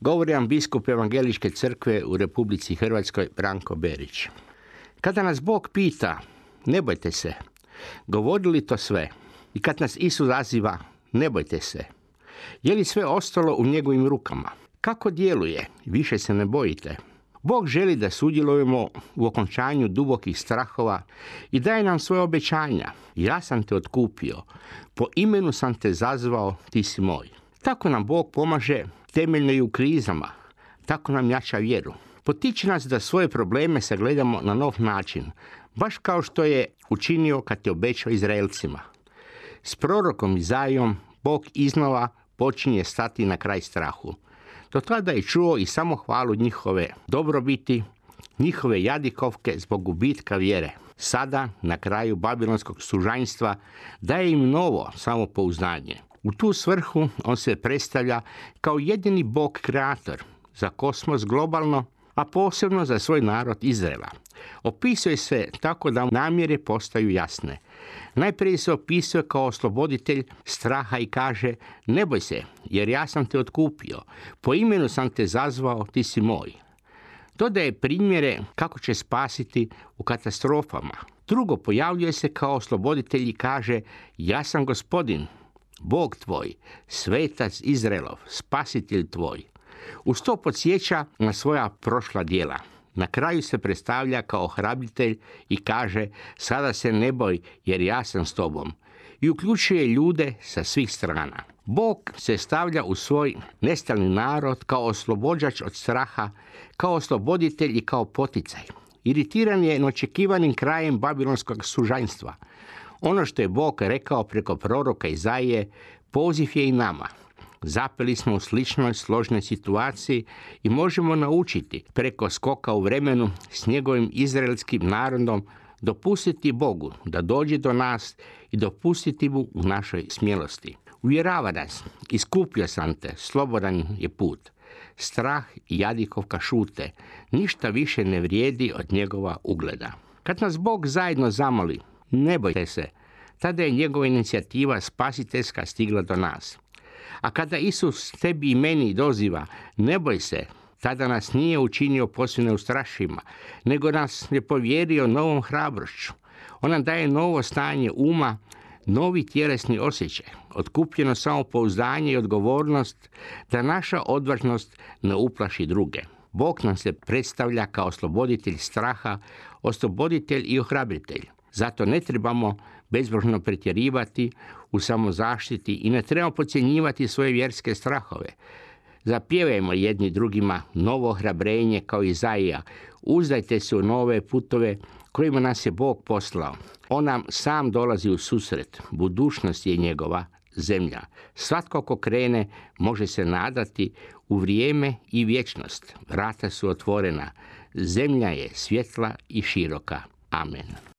Govori vam biskup Evangeličke crkve u Republici Hrvatskoj Branko Berić. Kada nas Bog pita, ne bojte se, govorili to sve? I kad nas Isus zaziva, ne bojte se. Je li sve ostalo u njegovim rukama? Kako djeluje? Više se ne bojite. Bog želi da sudjelujemo u okončanju dubokih strahova i daje nam svoje obećanja. Ja sam te otkupio, po imenu sam te zazvao, ti si moj. Tako nam Bog pomaže temeljno i u krizama. Tako nam jača vjeru. Potiče nas da svoje probleme sagledamo na nov način, baš kao što je učinio kad je obećao Izraelcima. S prorokom Izajom Bog iznova počinje stati na kraj strahu. Do tada je čuo i samo hvalu njihove dobrobiti, njihove jadikovke zbog gubitka vjere. Sada, na kraju babilonskog sužanjstva, daje im novo samopouznanje. U tu svrhu on se predstavlja kao jedini bog kreator za kosmos globalno, a posebno za svoj narod Izraela. Opisuje se tako da namjere postaju jasne. Najprije se opisuje kao osloboditelj straha i kaže ne boj se, jer ja sam te otkupio, po imenu sam te zazvao, ti si moj. Dodaje primjere kako će spasiti u katastrofama. Drugo, pojavljuje se kao osloboditelj i kaže ja sam gospodin, Bog tvoj, svetac Izraelov, spasitelj tvoj. Uz to podsjeća na svoja prošla djela. Na kraju se predstavlja kao hrabitelj i kaže sada se ne boj jer ja sam s tobom. I uključuje ljude sa svih strana. Bog se stavlja u svoj nestalni narod kao oslobođač od straha, kao osloboditelj i kao poticaj. Iritiran je neočekivanim krajem babilonskog sužanjstva. Ono što je Bog rekao preko proroka Izaije, poziv je i nama. Zapeli smo u sličnoj složnoj situaciji i možemo naučiti preko skoka u vremenu s njegovim izraelskim narodom dopustiti Bogu da dođe do nas i dopustiti mu u našoj smjelosti. Uvjerava nas, iskupio sam te, slobodan je put. Strah i jadikovka šute, ništa više ne vrijedi od njegova ugleda. Kad nas Bog zajedno zamoli, ne bojte se, tada je njegova inicijativa spasiteljska stigla do nas. A kada Isus tebi i meni doziva, ne boj se, tada nas nije učinio posve strašima, nego nas je povjerio novom hrabrošću. On nam daje novo stanje uma, novi tjelesni osjećaj, otkupljeno samopouzdanje i odgovornost da naša odvažnost ne uplaši druge. Bog nam se predstavlja kao osloboditelj straha, osloboditelj i ohrabritelj. Zato ne trebamo bezbrojno pretjerivati u samozaštiti i ne trebamo podcjenjivati svoje vjerske strahove. Zapjevajmo jedni drugima novo hrabrenje kao i Zaija. Uzdajte se u nove putove kojima nas je Bog poslao. On nam sam dolazi u susret. Budućnost je njegova zemlja. Svatko ko krene može se nadati u vrijeme i vječnost. Vrata su otvorena. Zemlja je svjetla i široka. Amen.